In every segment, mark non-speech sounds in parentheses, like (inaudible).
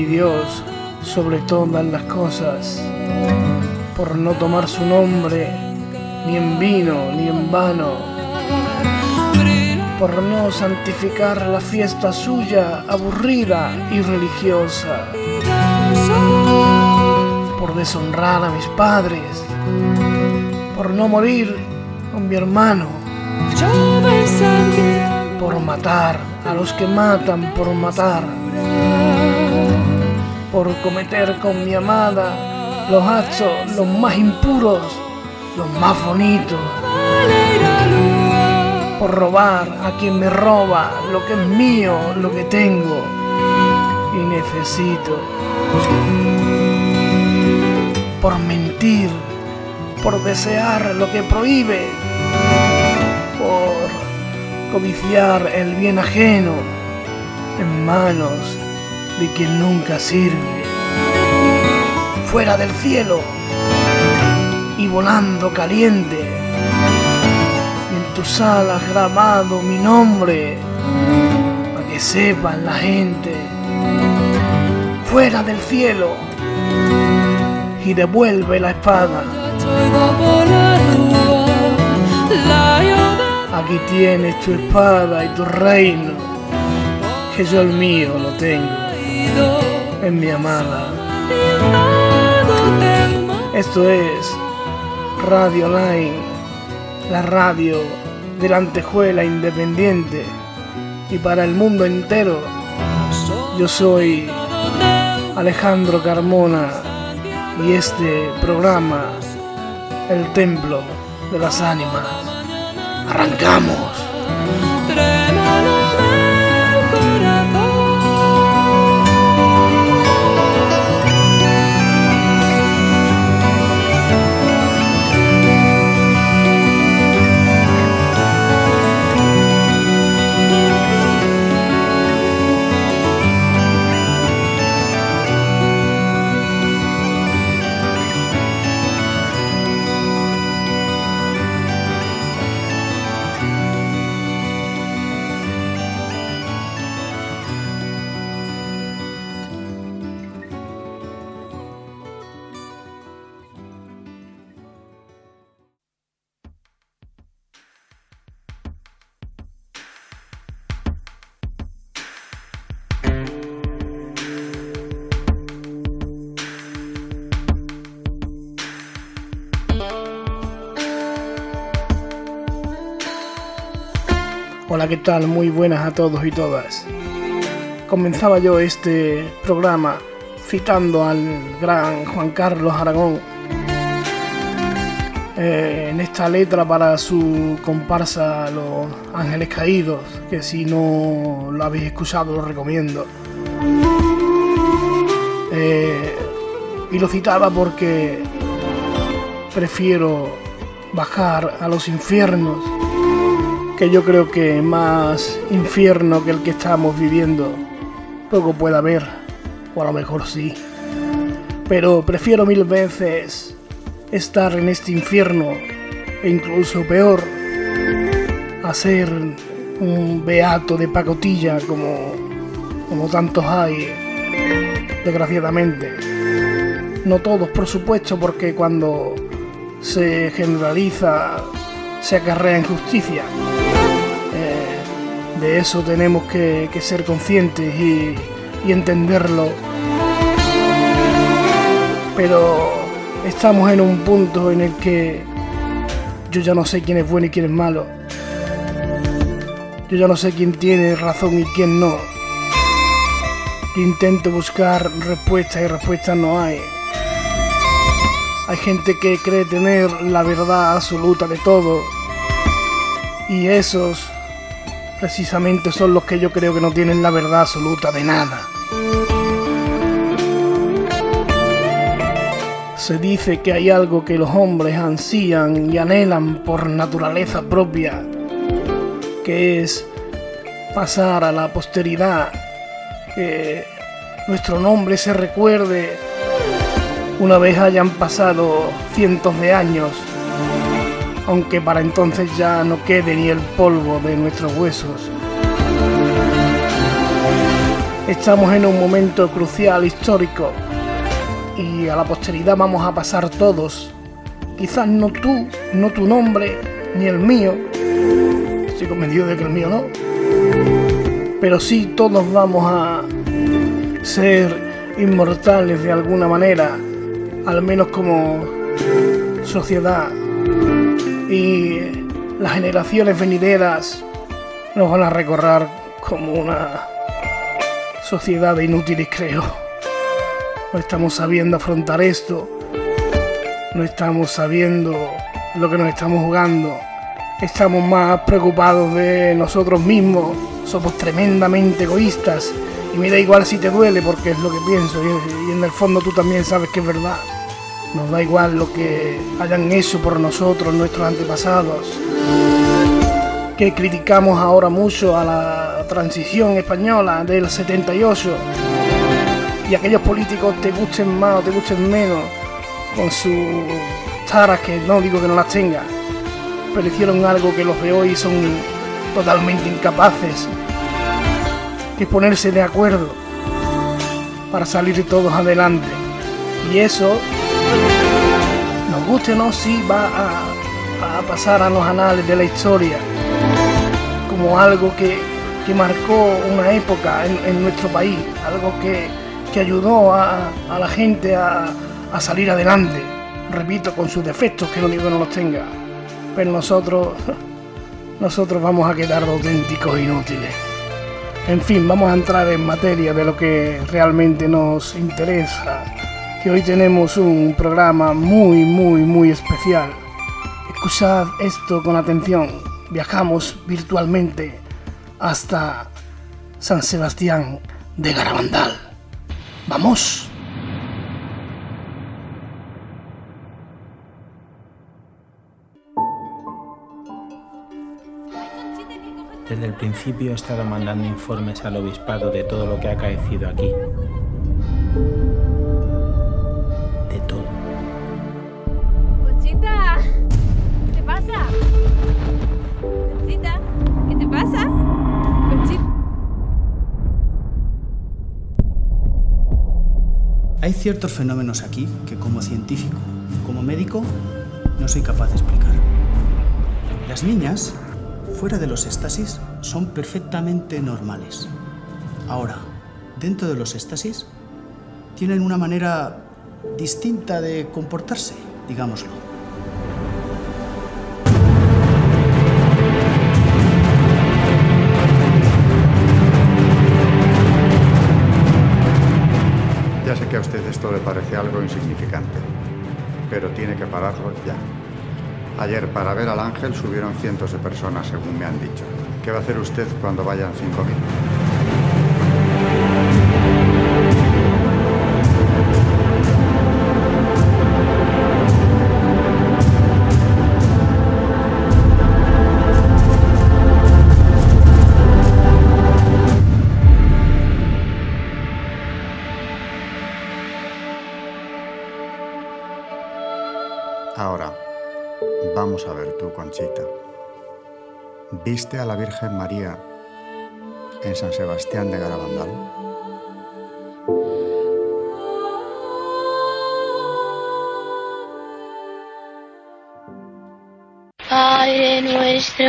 mi Dios sobre todas las cosas, por no tomar su nombre ni en vino ni en vano, por no santificar la fiesta suya aburrida y religiosa, por deshonrar a mis padres, por no morir con mi hermano, por matar a los que matan por matar, por cometer con mi amada los actos los más impuros, los más bonitos, por robar a quien me roba lo que es mío, lo que tengo y necesito, por mentir, por desear lo que prohíbe, por codiciar el bien ajeno en manos de quien nunca sirve. Fuera del cielo y volando caliente, en tus alas grabado mi nombre, para que sepan la gente. Fuera del cielo y devuelve la espada. Aquí tienes tu espada y tu reino, que yo el mío lo tengo en mi amada. Esto es Radio Line, la radio de la antejuela independiente y para el mundo entero. Yo soy Alejandro Carmona y este programa, El Templo de las Ánimas. ¡Arrancamos! Hola, ¿qué tal? Muy buenas a todos y todas. Comenzaba yo este programa citando al gran Juan Carlos Aragón eh, en esta letra para su comparsa Los Ángeles Caídos, que si no lo habéis escuchado lo recomiendo. Eh, y lo citaba porque prefiero bajar a los infiernos que yo creo que más infierno que el que estamos viviendo poco puede haber, o a lo mejor sí. Pero prefiero mil veces estar en este infierno, e incluso peor, a ser un beato de pacotilla como, como tantos hay, desgraciadamente. No todos, por supuesto, porque cuando se generaliza se acarrea injusticia de eso tenemos que, ser conscientes y, y entenderlo. Pero estamos en un punto en el que yo ya no sé quién es bueno y quién es malo. Yo ya no sé quién tiene razón y quién no. intento buscar respuestas y respuestas no hay. Hay gente que cree tener la verdad absoluta de todo. Y esos precisamente son los que yo creo que no tienen la verdad absoluta de nada. Se dice que hay algo que los hombres ansían y anhelan por naturaleza propia, que es pasar a la posteridad, que nuestro nombre se recuerde una vez hayan pasado cientos de años aunque para entonces ya no quede ni el polvo de nuestros huesos. Estamos en un momento crucial histórico y a la posteridad vamos a pasar todos. Quizás no tú, no tu nombre, ni el mío. Estoy convencido de que el mío no. Pero sí todos vamos a ser inmortales de alguna manera, al menos como sociedad. Y las generaciones venideras nos van a recorrer como una sociedad de inútiles, creo. No estamos sabiendo afrontar esto. No estamos sabiendo lo que nos estamos jugando. Estamos más preocupados de nosotros mismos. Somos tremendamente egoístas. Y me da igual si te duele porque es lo que pienso. Y en el fondo tú también sabes que es verdad. Nos da igual lo que hayan hecho por nosotros nuestros antepasados. Que criticamos ahora mucho a la transición española del 78 y aquellos políticos te gusten más o te gusten menos con sus taras que no digo que no las tenga, pero hicieron algo que los de hoy son totalmente incapaces, que ponerse de acuerdo para salir todos adelante. Y eso, guste o no, sí va a, pasar a los anales de la historia como algo que, que marcó una época en, nuestro país, algo que, que ayudó a, la gente a, salir adelante. Repito, con sus defectos, que no digo no los tenga. Pero nosotros, (laughs) nosotros vamos a quedar auténticos inútiles. En fin, vamos a entrar en materia de lo que realmente nos interesa. Que hoy tenemos un programa muy, muy, muy especial. Escuchad esto con atención. Viajamos virtualmente hasta San Sebastián de Garabandal. Vamos. Desde el principio he estado mandando informes al obispado de todo lo que ha acaecido aquí. Hay ciertos fenómenos aquí que como científico, como médico, no soy capaz de explicar. Las niñas, fuera de los éxtasis, son perfectamente normales. Ahora, dentro de los éxtasis, tienen una manera distinta de comportarse, digámoslo. Que a usted esto le parece algo insignificante, pero tiene que pararlo ya. Ayer para ver al ángel subieron cientos de personas, según me han dicho. ¿Qué va a hacer usted cuando vayan 5.000? ¿Viste a la Virgen María en San Sebastián de Garabandal? Padre nuestro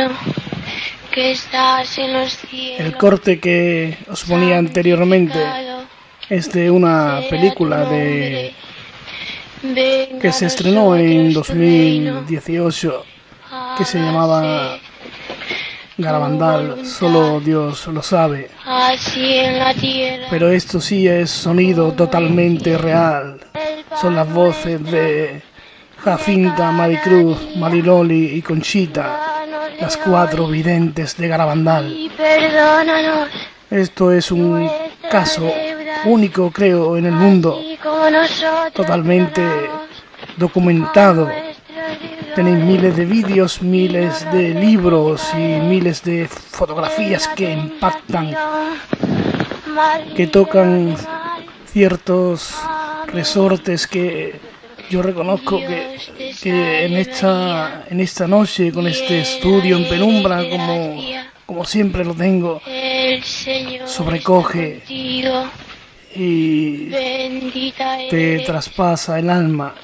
que estás en los cielos. El corte que os ponía anteriormente es de una película de que se estrenó en 2018 que se llamaba Garabandal, solo Dios lo sabe. Pero esto sí es sonido totalmente real. Son las voces de Jacinta, Maricruz, Mariloli y Conchita, las cuatro videntes de Garabandal. Esto es un caso único, creo, en el mundo, totalmente documentado Tenéis miles de vídeos, miles de libros y miles de fotografías que impactan, que tocan ciertos resortes que yo reconozco que, que, en esta en esta noche con este estudio en penumbra como como siempre lo tengo sobrecoge. y te traspasa el alma.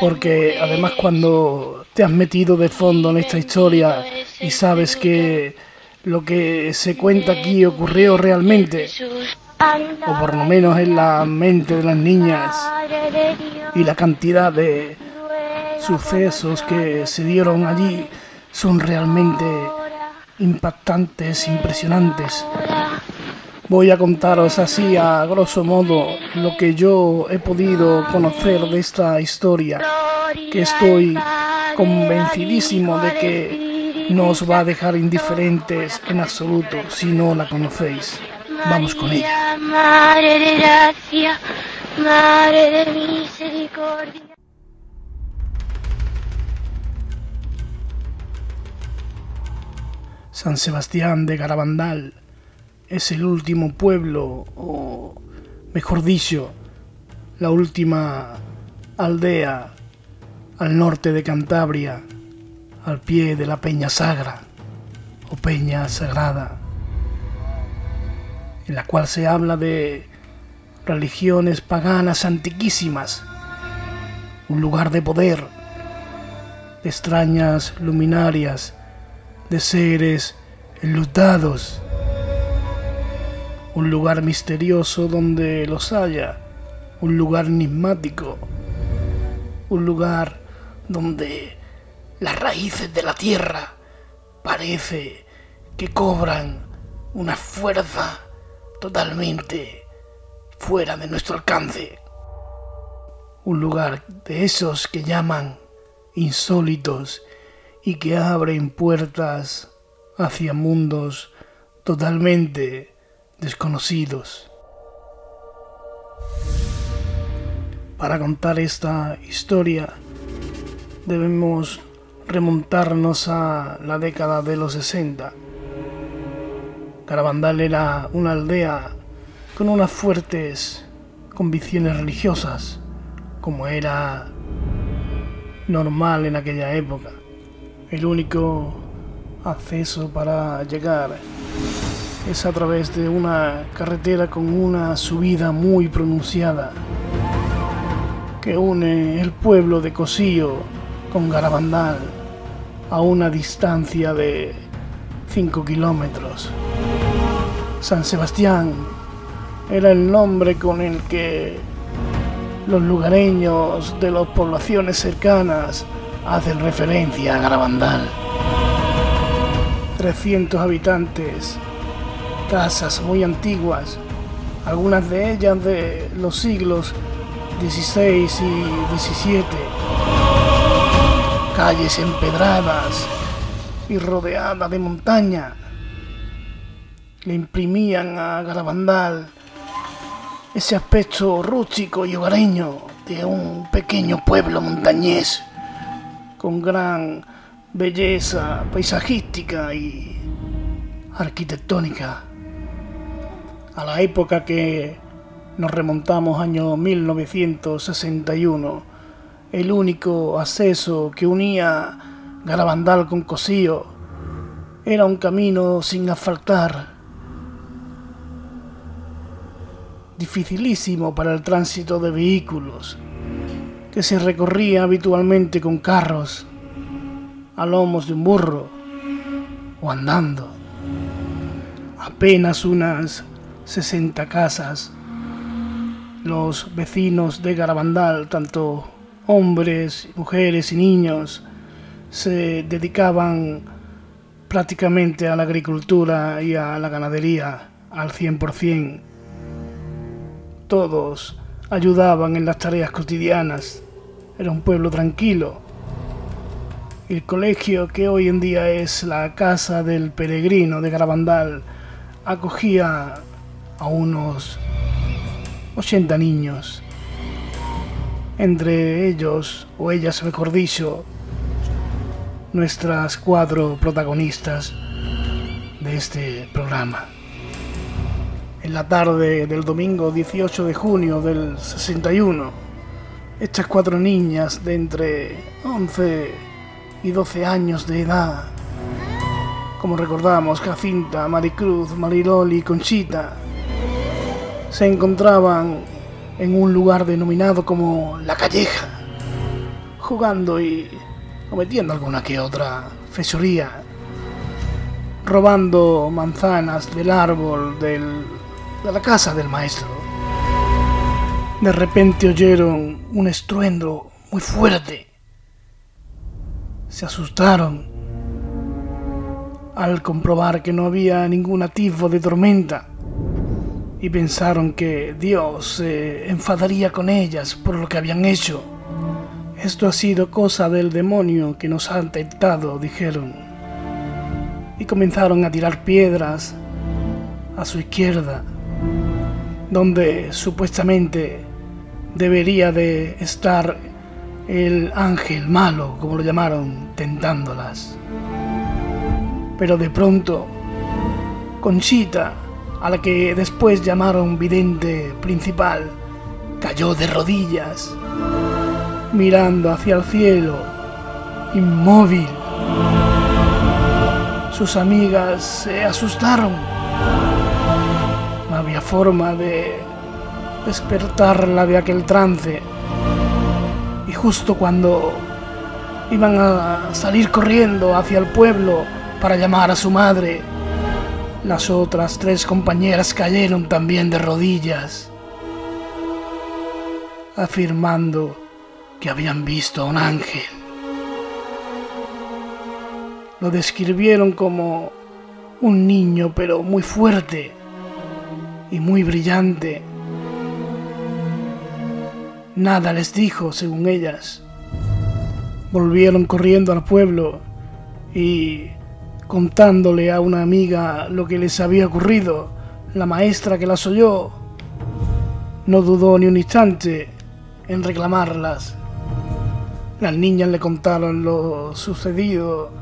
Porque además cuando te has metido de fondo en esta historia y sabes que lo que se cuenta aquí ocurrió realmente, o por lo menos en la mente de las niñas, y la cantidad de sucesos que se dieron allí son realmente impactantes, impresionantes. Voy a contaros así a grosso modo lo que yo he podido conocer de esta historia, que estoy convencidísimo de que no os va a dejar indiferentes en absoluto si no la conocéis. Vamos con ella. María, Madre de gracia, Madre de misericordia. San Sebastián de Garabandal es el último pueblo, o mejor dicho, la última aldea al norte de Cantabria, al pie de la Peña Sagra, o Peña Sagrada, en la cual se habla de religiones paganas antiquísimas, un lugar de poder, de extrañas luminarias, de seres enlutados. Un lugar misterioso donde los haya. Un lugar enigmático. Un lugar donde las raíces de la tierra parece que cobran una fuerza totalmente fuera de nuestro alcance. Un lugar de esos que llaman insólitos y que abren puertas hacia mundos totalmente desconocidos. Para contar esta historia debemos remontarnos a la década de los 60. Carabandal era una aldea con unas fuertes convicciones religiosas, como era normal en aquella época. El único acceso para llegar es a través de una carretera con una subida muy pronunciada que une el pueblo de Cosío con Garabandal a una distancia de 5 kilómetros. San Sebastián era el nombre con el que los lugareños de las poblaciones cercanas hacen referencia a Garabandal. 300 habitantes, casas muy antiguas, algunas de ellas de los siglos XVI y XVII, calles empedradas y rodeadas de montaña, le imprimían a Garabandal ese aspecto rústico y hogareño de un pequeño pueblo montañés con gran belleza paisajística y arquitectónica. A la época que nos remontamos año 1961, el único acceso que unía Garabandal con Cosío era un camino sin asfaltar, dificilísimo para el tránsito de vehículos, que se recorría habitualmente con carros, a lomos de un burro o andando. Apenas unas 60 casas. Los vecinos de Garabandal, tanto hombres, mujeres y niños, se dedicaban prácticamente a la agricultura y a la ganadería al 100%. Todos ayudaban en las tareas cotidianas. Era un pueblo tranquilo. El colegio que hoy en día es la Casa del Peregrino de Garabandal acogía a unos 80 niños. Entre ellos, o ellas mejor dicho, nuestras cuatro protagonistas de este programa. En la tarde del domingo 18 de junio del 61, estas cuatro niñas de entre 11 y 12 años de edad como recordamos, Jacinta, Maricruz, Mariloli y Conchita, se encontraban en un lugar denominado como La Calleja, jugando y cometiendo alguna que otra fechoría, robando manzanas del árbol de la casa del maestro. De repente oyeron un estruendo muy fuerte. Se asustaron al comprobar que no había ningún atisbo de tormenta y pensaron que Dios se enfadaría con ellas por lo que habían hecho. Esto ha sido cosa del demonio que nos ha tentado, dijeron. Y comenzaron a tirar piedras a su izquierda, donde supuestamente debería de estar el ángel malo, como lo llamaron, tentándolas. Pero de pronto, Conchita, a la que después llamaron vidente principal, cayó de rodillas, mirando hacia el cielo, inmóvil. Sus amigas se asustaron. No había forma de despertarla de aquel trance. Y justo cuando iban a salir corriendo hacia el pueblo para llamar a su madre, las otras tres compañeras cayeron también de rodillas, afirmando que habían visto a un ángel. Lo describieron como un niño pero muy fuerte y muy brillante Nada les dijo, según ellas. Volvieron corriendo al pueblo y contándole a una amiga lo que les había ocurrido, la maestra que las oyó no dudó ni un instante en reclamarlas. Las niñas le contaron lo sucedido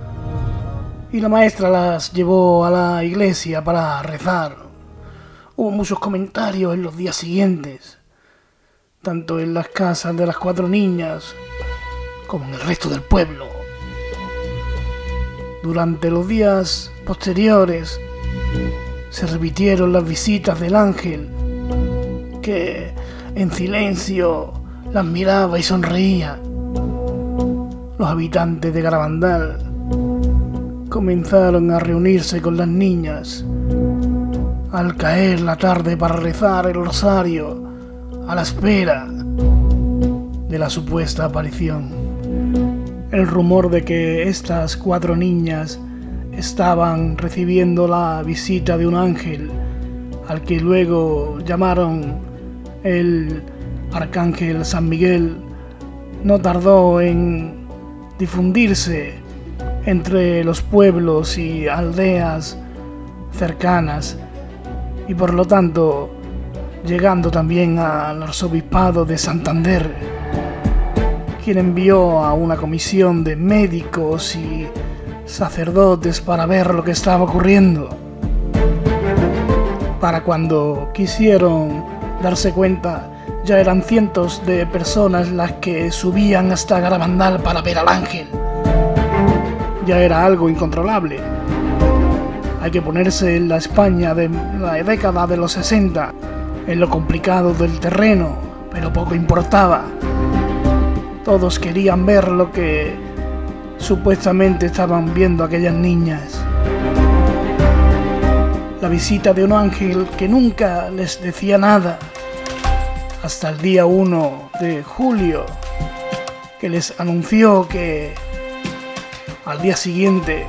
y la maestra las llevó a la iglesia para rezar. Hubo muchos comentarios en los días siguientes tanto en las casas de las cuatro niñas como en el resto del pueblo. Durante los días posteriores se repitieron las visitas del ángel, que en silencio las miraba y sonreía. Los habitantes de Garabandal comenzaron a reunirse con las niñas al caer la tarde para rezar el rosario a la espera de la supuesta aparición. El rumor de que estas cuatro niñas estaban recibiendo la visita de un ángel, al que luego llamaron el Arcángel San Miguel, no tardó en difundirse entre los pueblos y aldeas cercanas y por lo tanto llegando también al arzobispado de Santander, quien envió a una comisión de médicos y sacerdotes para ver lo que estaba ocurriendo. Para cuando quisieron darse cuenta, ya eran cientos de personas las que subían hasta Garabandal para ver al ángel. Ya era algo incontrolable. Hay que ponerse en la España de la década de los 60 en lo complicado del terreno, pero poco importaba. Todos querían ver lo que supuestamente estaban viendo aquellas niñas. La visita de un ángel que nunca les decía nada, hasta el día 1 de julio, que les anunció que al día siguiente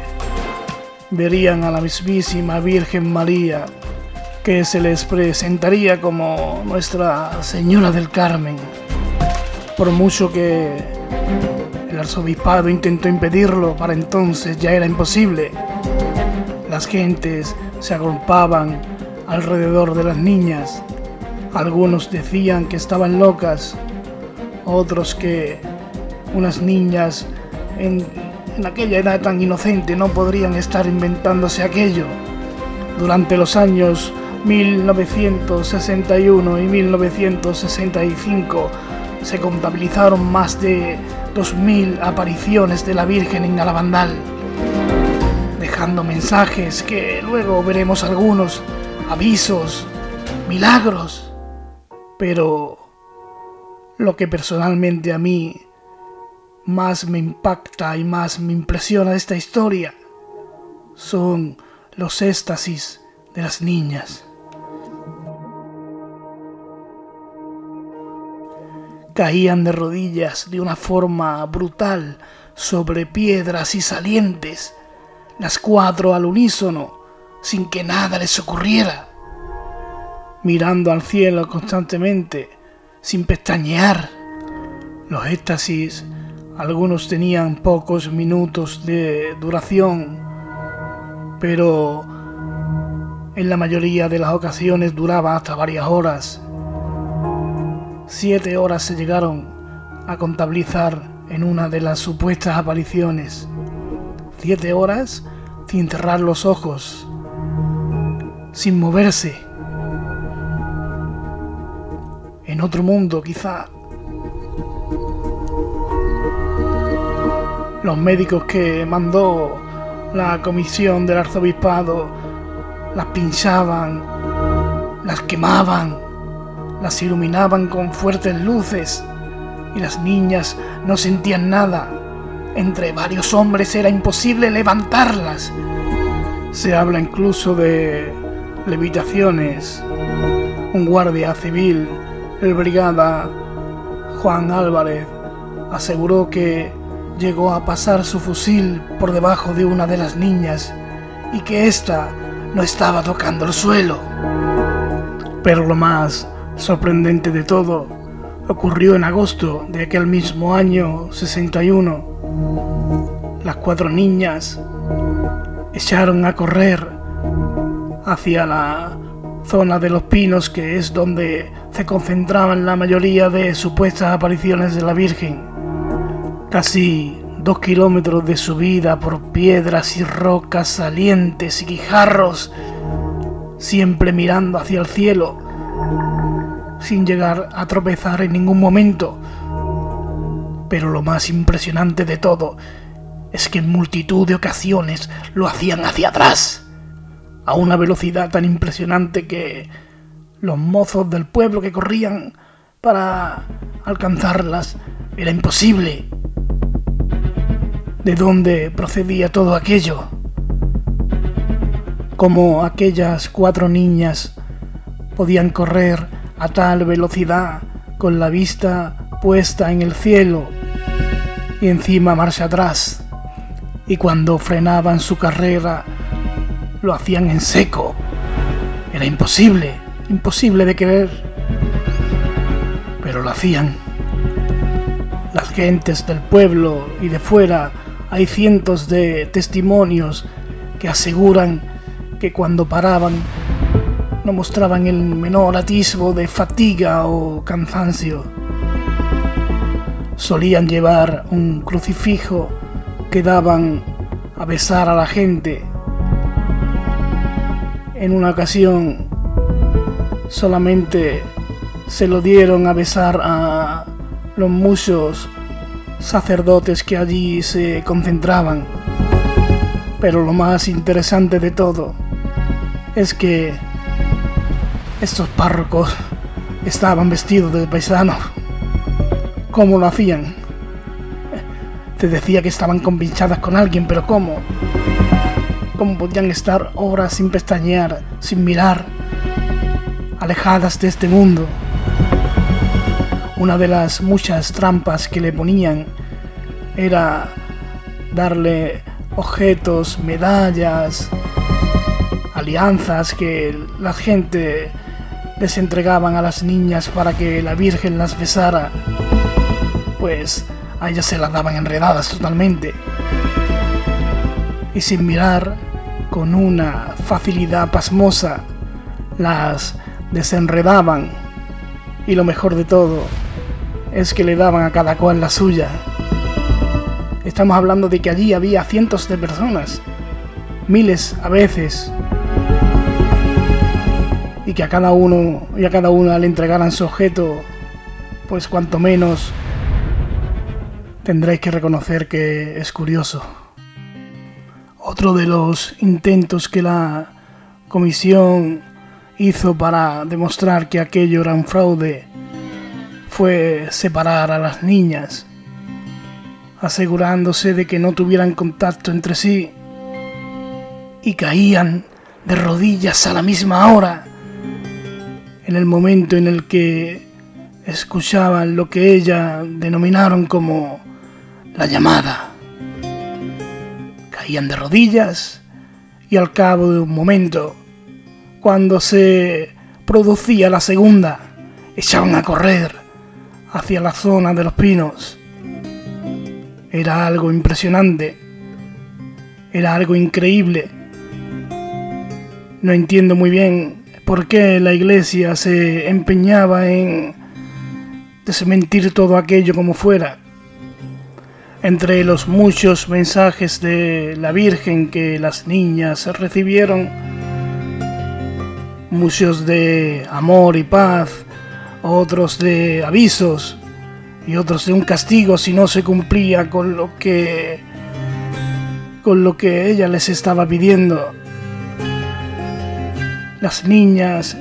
verían a la mismísima Virgen María que se les presentaría como Nuestra Señora del Carmen. Por mucho que el arzobispado intentó impedirlo, para entonces ya era imposible. Las gentes se agrupaban alrededor de las niñas. Algunos decían que estaban locas, otros que unas niñas en, en aquella edad tan inocente no podrían estar inventándose aquello. Durante los años 1961 y 1965 se contabilizaron más de 2.000 apariciones de la Virgen en Alabandal, dejando mensajes que luego veremos algunos, avisos, milagros. Pero lo que personalmente a mí más me impacta y más me impresiona de esta historia son los éxtasis de las niñas. Caían de rodillas de una forma brutal sobre piedras y salientes, las cuatro al unísono, sin que nada les ocurriera, mirando al cielo constantemente, sin pestañear. Los éxtasis, algunos tenían pocos minutos de duración, pero en la mayoría de las ocasiones duraba hasta varias horas. Siete horas se llegaron a contabilizar en una de las supuestas apariciones. Siete horas sin cerrar los ojos, sin moverse. En otro mundo quizá. Los médicos que mandó la comisión del arzobispado las pinchaban, las quemaban, las iluminaban con fuertes luces y las niñas no sentían nada. Entre varios hombres era imposible levantarlas. Se habla incluso de levitaciones. Un guardia civil, el brigada Juan Álvarez, aseguró que llegó a pasar su fusil por debajo de una de las niñas y que ésta no estaba tocando el suelo. Pero lo más sorprendente de todo ocurrió en agosto de aquel mismo año 61. Las cuatro niñas echaron a correr hacia la zona de los pinos que es donde se concentraban la mayoría de supuestas apariciones de la Virgen. Casi dos kilómetros de subida por piedras y rocas salientes y guijarros, siempre mirando hacia el cielo sin llegar a tropezar en ningún momento. Pero lo más impresionante de todo es que en multitud de ocasiones lo hacían hacia atrás, a una velocidad tan impresionante que los mozos del pueblo que corrían para alcanzarlas era imposible. ¿De dónde procedía todo aquello? Como aquellas cuatro niñas podían correr a tal velocidad con la vista puesta en el cielo y encima marcha atrás. Y cuando frenaban su carrera lo hacían en seco. Era imposible, imposible de creer. Pero lo hacían. Las gentes del pueblo y de fuera hay cientos de testimonios que aseguran que cuando paraban no mostraban el menor atisbo de fatiga o cansancio. Solían llevar un crucifijo que daban a besar a la gente. En una ocasión solamente se lo dieron a besar a los muchos sacerdotes que allí se concentraban. Pero lo más interesante de todo es que estos párrocos estaban vestidos de paisanos. ¿Cómo lo hacían? Te decía que estaban convinchadas con alguien, pero ¿cómo? ¿Cómo podían estar horas sin pestañear, sin mirar, alejadas de este mundo? Una de las muchas trampas que le ponían era darle objetos, medallas, alianzas que la gente les entregaban a las niñas para que la Virgen las besara, pues a ellas se las daban enredadas totalmente. Y sin mirar, con una facilidad pasmosa, las desenredaban. Y lo mejor de todo es que le daban a cada cual la suya. Estamos hablando de que allí había cientos de personas, miles a veces, y que a cada uno y a cada una le entregaran su objeto, pues cuanto menos tendréis que reconocer que es curioso. Otro de los intentos que la comisión hizo para demostrar que aquello era un fraude fue separar a las niñas, asegurándose de que no tuvieran contacto entre sí y caían de rodillas a la misma hora, en el momento en el que escuchaban lo que ella denominaron como la llamada. Caían de rodillas y al cabo de un momento, cuando se producía la segunda, echaban a correr hacia la zona de los pinos. Era algo impresionante, era algo increíble. No entiendo muy bien por qué la iglesia se empeñaba en desmentir todo aquello como fuera. Entre los muchos mensajes de la Virgen que las niñas recibieron, muchos de amor y paz, otros de avisos y otros de un castigo si no se cumplía con lo que con lo que ella les estaba pidiendo. Las niñas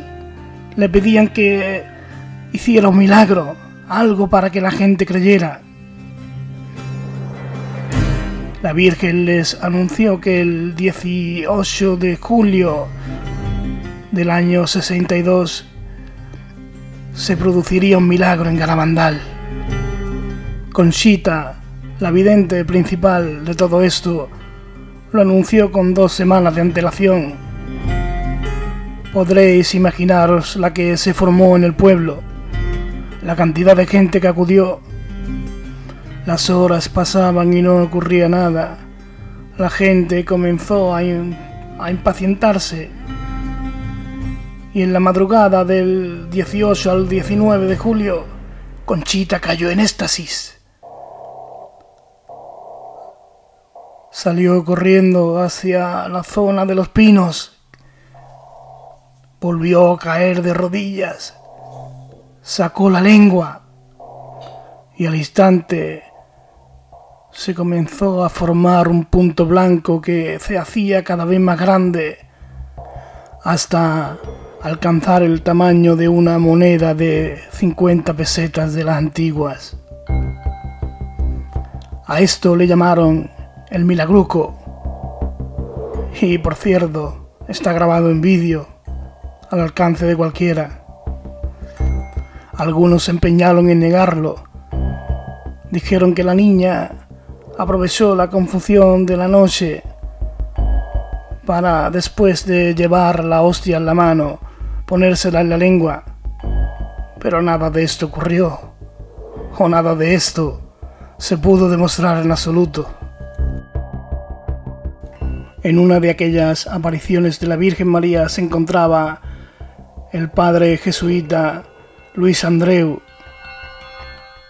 le pedían que hiciera un milagro, algo para que la gente creyera. La Virgen les anunció que el 18 de julio del año 62 se produciría un milagro en Garabandal. Conchita, la vidente principal de todo esto, lo anunció con dos semanas de antelación. Podréis imaginaros la que se formó en el pueblo, la cantidad de gente que acudió. Las horas pasaban y no ocurría nada. La gente comenzó a, a impacientarse y en la madrugada del 18 al 19 de julio, Conchita cayó en éxtasis. Salió corriendo hacia la zona de los pinos. Volvió a caer de rodillas. Sacó la lengua. Y al instante se comenzó a formar un punto blanco que se hacía cada vez más grande hasta alcanzar el tamaño de una moneda de 50 pesetas de las antiguas. A esto le llamaron el milagruco. Y por cierto, está grabado en vídeo, al alcance de cualquiera. Algunos se empeñaron en negarlo. Dijeron que la niña aprovechó la confusión de la noche para, después de llevar la hostia en la mano, ponérsela en la lengua. Pero nada de esto ocurrió, o nada de esto se pudo demostrar en absoluto. En una de aquellas apariciones de la Virgen María se encontraba el padre jesuita Luis Andreu,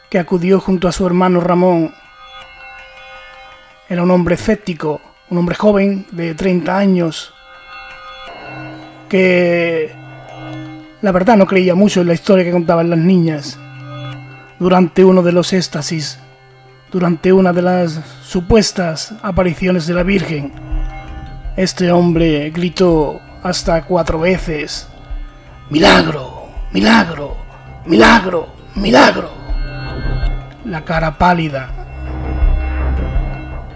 que acudió junto a su hermano Ramón. Era un hombre escéptico, un hombre joven de 30 años, que la verdad no creía mucho en la historia que contaban las niñas. Durante uno de los éxtasis, durante una de las supuestas apariciones de la Virgen, este hombre gritó hasta cuatro veces, Milagro, milagro, milagro, milagro. La cara pálida.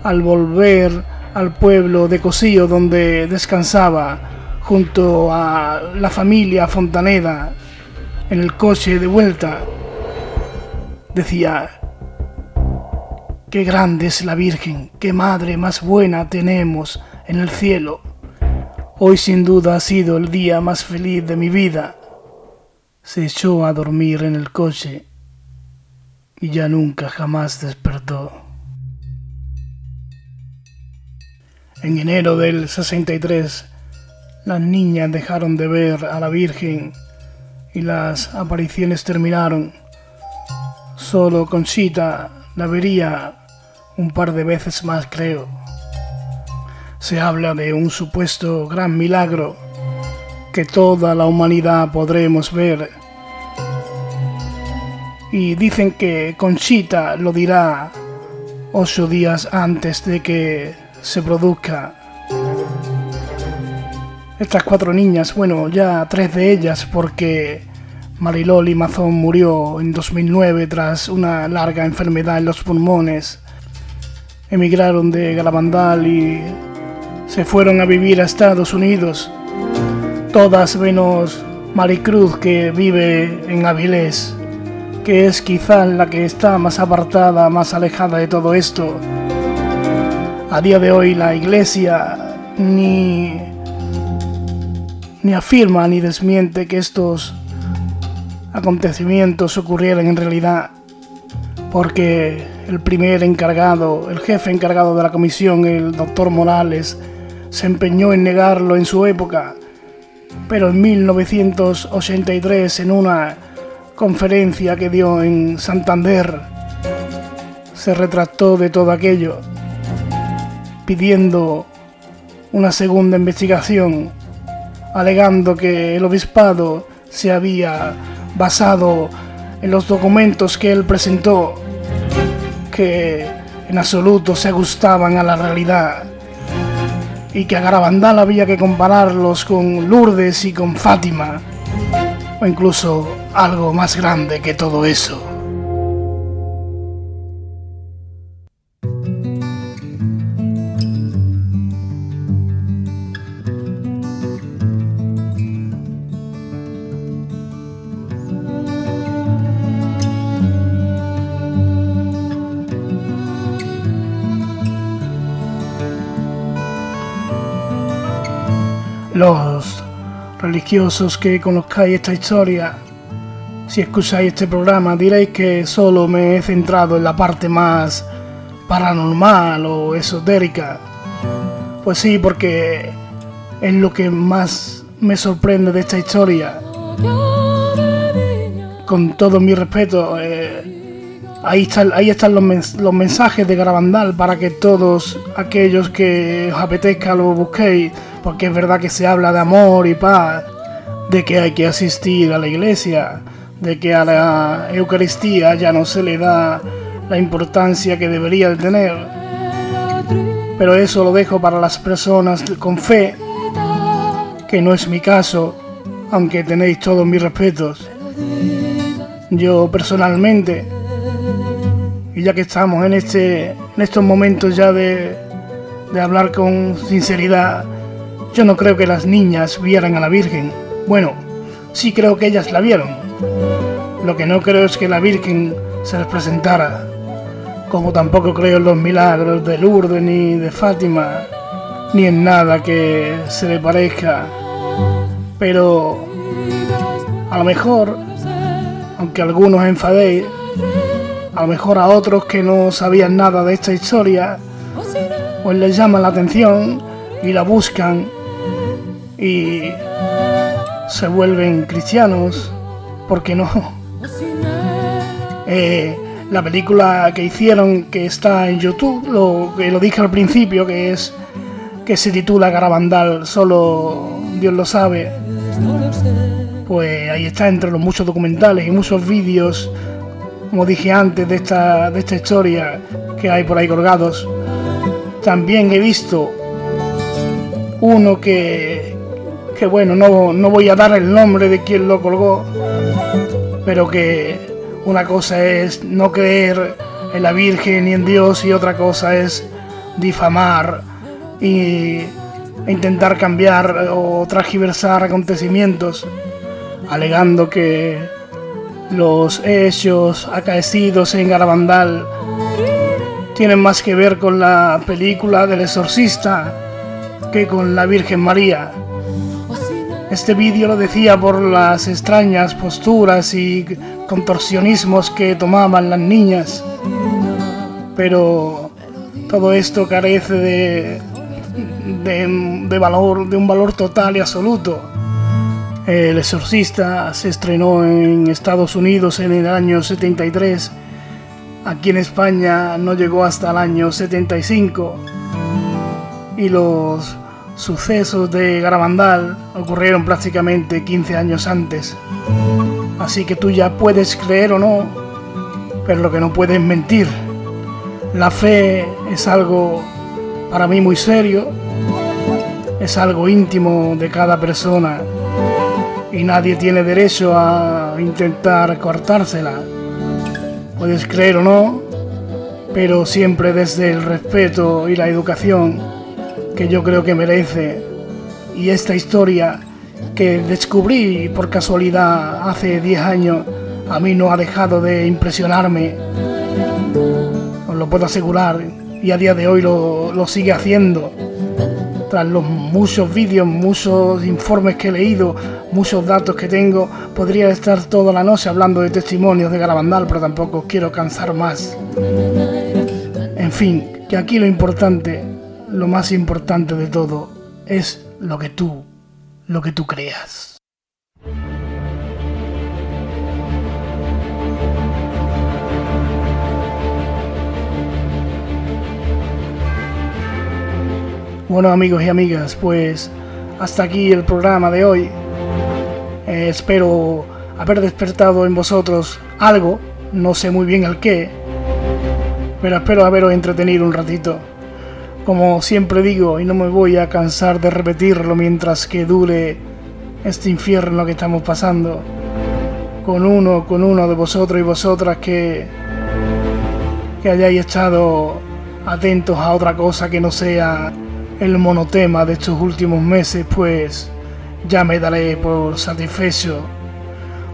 Al volver al pueblo de Cosío donde descansaba, junto a la familia Fontaneda en el coche de vuelta, decía, qué grande es la Virgen, qué madre más buena tenemos en el cielo. Hoy sin duda ha sido el día más feliz de mi vida. Se echó a dormir en el coche y ya nunca jamás despertó. En enero del 63, las niñas dejaron de ver a la Virgen y las apariciones terminaron. Solo Conchita la vería un par de veces más, creo. Se habla de un supuesto gran milagro que toda la humanidad podremos ver. Y dicen que Conchita lo dirá ocho días antes de que se produzca estas cuatro niñas, bueno, ya tres de ellas, porque Mariloli Mazón murió en 2009 tras una larga enfermedad en los pulmones. Emigraron de Garabandal y se fueron a vivir a Estados Unidos. Todas menos Maricruz que vive en Avilés, que es quizá la que está más apartada, más alejada de todo esto. A día de hoy la iglesia ni, ni afirma ni desmiente que estos acontecimientos ocurrieran en realidad, porque el primer encargado, el jefe encargado de la comisión, el doctor Morales, se empeñó en negarlo en su época, pero en 1983 en una conferencia que dio en Santander se retractó de todo aquello pidiendo una segunda investigación, alegando que el obispado se había basado en los documentos que él presentó, que en absoluto se ajustaban a la realidad, y que a Garabandal había que compararlos con Lourdes y con Fátima, o incluso algo más grande que todo eso. Los religiosos que conozcáis esta historia, si escucháis este programa diréis que solo me he centrado en la parte más paranormal o esotérica. Pues sí, porque es lo que más me sorprende de esta historia. Con todo mi respeto, eh, ahí, ahí están los, los mensajes de Garabandal para que todos aquellos que os apetezca lo busquéis porque es verdad que se habla de amor y paz, de que hay que asistir a la iglesia, de que a la Eucaristía ya no se le da la importancia que debería de tener. Pero eso lo dejo para las personas con fe, que no es mi caso, aunque tenéis todos mis respetos. Yo personalmente, y ya que estamos en, este, en estos momentos ya de, de hablar con sinceridad, yo no creo que las niñas vieran a la Virgen. Bueno, sí creo que ellas la vieron. Lo que no creo es que la Virgen se les presentara. Como tampoco creo en los milagros de Lourdes ni de Fátima, ni en nada que se le parezca. Pero a lo mejor, aunque algunos enfadéis, a lo mejor a otros que no sabían nada de esta historia, pues les llama la atención y la buscan y se vuelven cristianos, ¿por qué no? Eh, la película que hicieron que está en YouTube, lo que lo dije al principio, que es que se titula Garabandal, solo Dios lo sabe. Pues ahí está entre los muchos documentales y muchos vídeos, como dije antes, de esta, de esta historia que hay por ahí colgados. También he visto uno que, que bueno, no, no voy a dar el nombre de quien lo colgó, pero que una cosa es no creer en la Virgen y en Dios y otra cosa es difamar y intentar cambiar o transgiversar acontecimientos, alegando que los hechos acaecidos en Garabandal tienen más que ver con la película del exorcista que con la Virgen María. Este vídeo lo decía por las extrañas posturas y contorsionismos que tomaban las niñas. Pero todo esto carece de, de, valor, de un valor total y absoluto. El exorcista se estrenó en Estados Unidos en el año 73. Aquí en España no llegó hasta el año 75. Y los sucesos de Garabandal ocurrieron prácticamente 15 años antes. Así que tú ya puedes creer o no, pero lo que no puedes mentir. La fe es algo para mí muy serio, es algo íntimo de cada persona y nadie tiene derecho a intentar cortársela. Puedes creer o no, pero siempre desde el respeto y la educación que yo creo que merece. Y esta historia que descubrí por casualidad hace 10 años a mí no ha dejado de impresionarme. Os lo puedo asegurar y a día de hoy lo, lo sigue haciendo tras los muchos vídeos, muchos informes que he leído, muchos datos que tengo, podría estar toda la noche hablando de testimonios de Garabandal, pero tampoco quiero cansar más. En fin, que aquí lo importante, lo más importante de todo, es lo que tú, lo que tú creas. Bueno amigos y amigas, pues hasta aquí el programa de hoy. Eh, espero haber despertado en vosotros algo, no sé muy bien el qué, pero espero haberos entretenido un ratito. Como siempre digo, y no me voy a cansar de repetirlo mientras que dure este infierno que estamos pasando, con uno, con uno de vosotros y vosotras que, que hayáis estado atentos a otra cosa que no sea el monotema de estos últimos meses, pues ya me daré por satisfecho.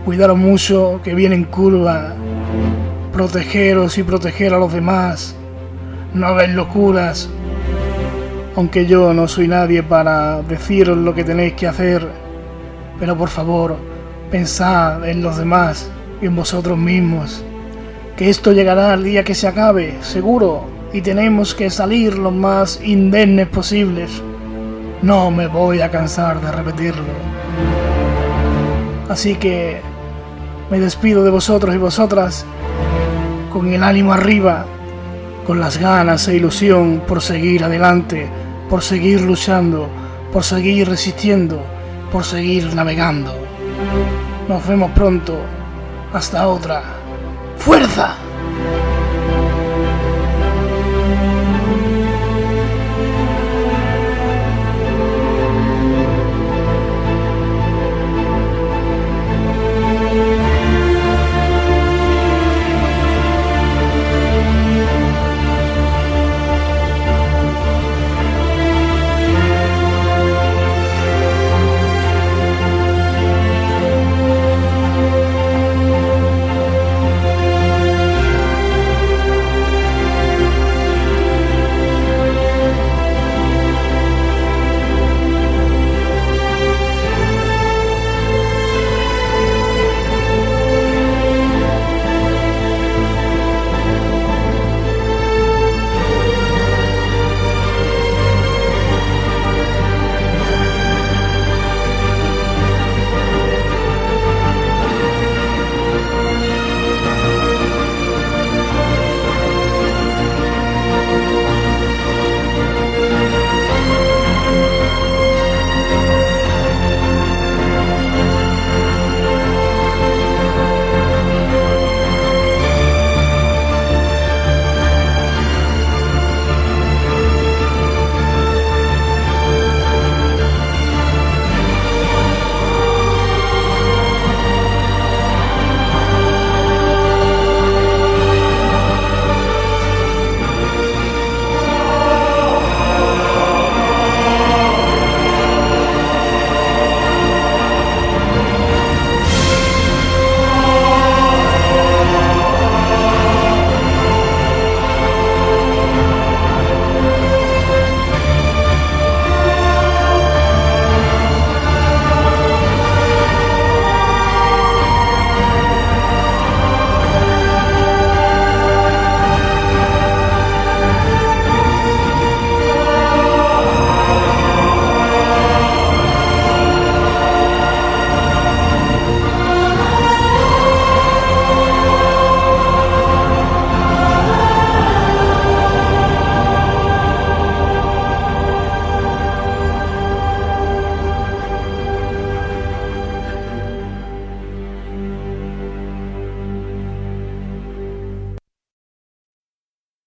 Cuidaros mucho, que viene en curva. Protegeros y proteger a los demás. No hagáis locuras. Aunque yo no soy nadie para deciros lo que tenéis que hacer. Pero por favor, pensad en los demás y en vosotros mismos. Que esto llegará al día que se acabe, seguro y tenemos que salir lo más indemnes posibles. No me voy a cansar de repetirlo. Así que me despido de vosotros y vosotras con el ánimo arriba, con las ganas e ilusión por seguir adelante, por seguir luchando, por seguir resistiendo, por seguir navegando. Nos vemos pronto. Hasta otra. ¡Fuerza!